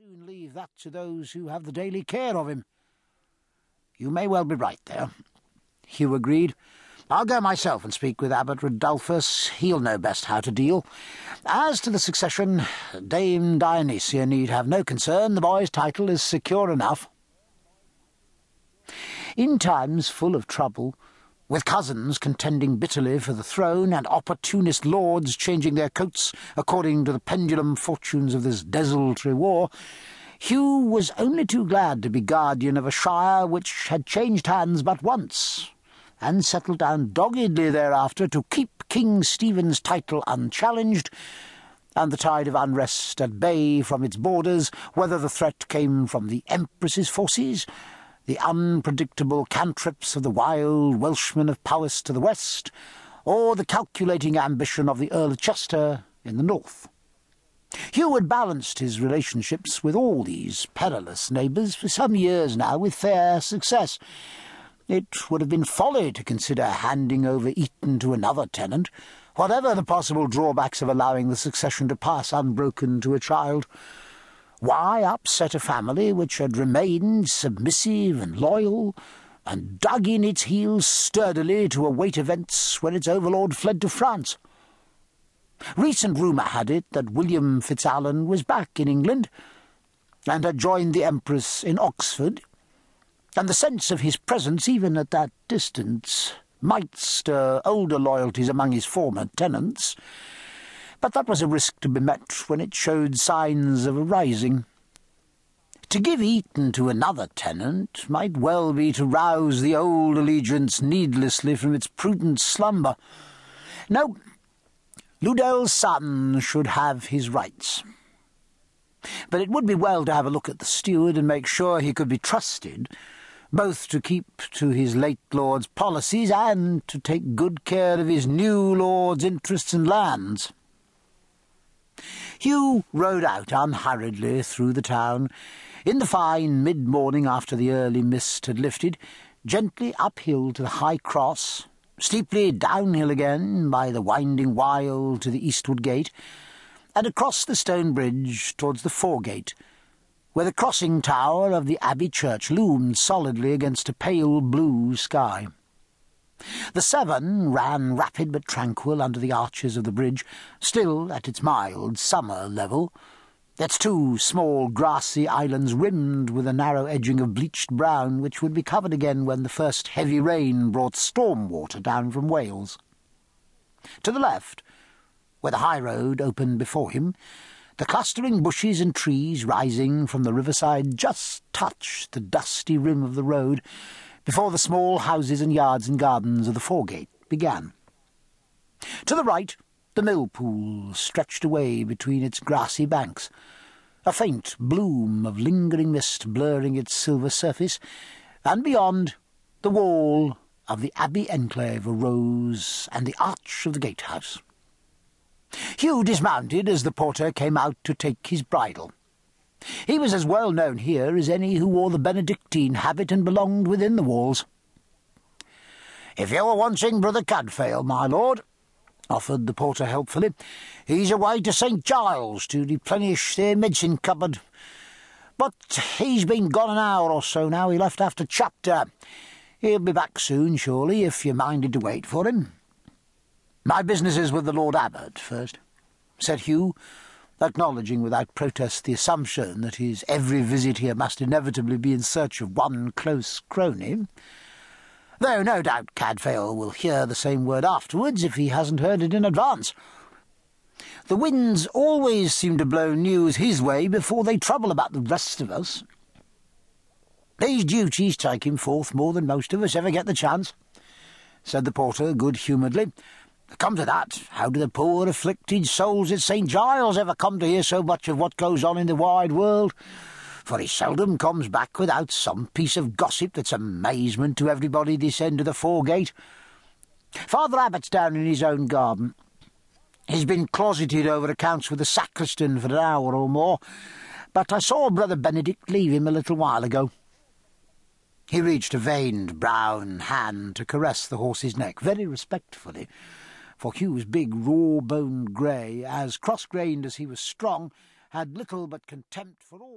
Soon leave that to those who have the daily care of him. You may well be right there, Hugh agreed. I'll go myself and speak with Abbot Radulfus. He'll know best how to deal. As to the succession, Dame Dionysia need have no concern. The boy's title is secure enough. In times full of trouble, with cousins contending bitterly for the throne and opportunist lords changing their coats according to the pendulum fortunes of this desultory war, Hugh was only too glad to be guardian of a shire which had changed hands but once, and settled down doggedly thereafter to keep King Stephen's title unchallenged, and the tide of unrest at bay from its borders, whether the threat came from the Empress's forces, the unpredictable cantrips of the wild Welshmen of Powys to the west, or the calculating ambition of the Earl of Chester in the north. Hugh had balanced his relationships with all these perilous neighbours for some years now with fair success. It would have been folly to consider handing over Eaton to another tenant, whatever the possible drawbacks of allowing the succession to pass unbroken to a child. Why upset a family which had remained submissive and loyal, and dug in its heels sturdily to await events when its overlord fled to France? Recent rumour had it that William Fitzalan was back in England, and had joined the Empress in Oxford, and the sense of his presence, even at that distance, might stir older loyalties among his former tenants but that was a risk to be met when it showed signs of a rising. To give Eaton to another tenant might well be to rouse the old allegiance needlessly from its prudent slumber. No, Ludel's son should have his rights. But it would be well to have a look at the steward and make sure he could be trusted, both to keep to his late lord's policies and to take good care of his new lord's interests and lands. Hugh rode out unhurriedly through the town, in the fine mid-morning after the early mist had lifted, gently uphill to the High Cross, steeply downhill again by the winding Wyle to the eastward gate, and across the stone bridge towards the foregate, where the crossing tower of the Abbey church loomed solidly against a pale blue sky. The Severn ran rapid but tranquil under the arches of the bridge, still at its mild summer level, its two small grassy islands rimmed with a narrow edging of bleached brown which would be covered again when the first heavy rain brought storm water down from Wales. To the left, where the high road opened before him, the clustering bushes and trees rising from the riverside just touched the dusty rim of the road, before the small houses and yards and gardens of the foregate began. To the right, the mill pool stretched away between its grassy banks, a faint bloom of lingering mist blurring its silver surface, and beyond, the wall of the Abbey enclave arose and the arch of the gatehouse. Hugh dismounted as the porter came out to take his bridle. He was as well known here as any who wore the Benedictine habit and belonged within the walls. If you're wanting Brother Cadfael, my lord, offered the porter helpfully, he's away to St. Giles to replenish their medicine cupboard. But he's been gone an hour or so now. He left after chapter. He'll be back soon, surely, if you're minded to wait for him. My business is with the Lord Abbot first, said Hugh, acknowledging without protest the assumption that his every visit here must inevitably be in search of one close crony. Though no doubt Cadfael will hear the same word afterwards if he hasn't heard it in advance. The winds always seem to blow news his way before they trouble about the rest of us. These duties take him forth more than most of us ever get the chance, said the porter good-humouredly, Come to that, how do the poor afflicted souls at St. Giles ever come to hear so much of what goes on in the wide world? For he seldom comes back without some piece of gossip that's amazement to everybody this end of the foregate. Father Abbot's down in his own garden. He's been closeted over accounts with the sacristan for an hour or more, but I saw Brother Benedict leave him a little while ago. He reached a veined brown hand to caress the horse's neck very respectfully, for Hugh's big, raw-boned grey, as cross-grained as he was strong, had little but contempt for all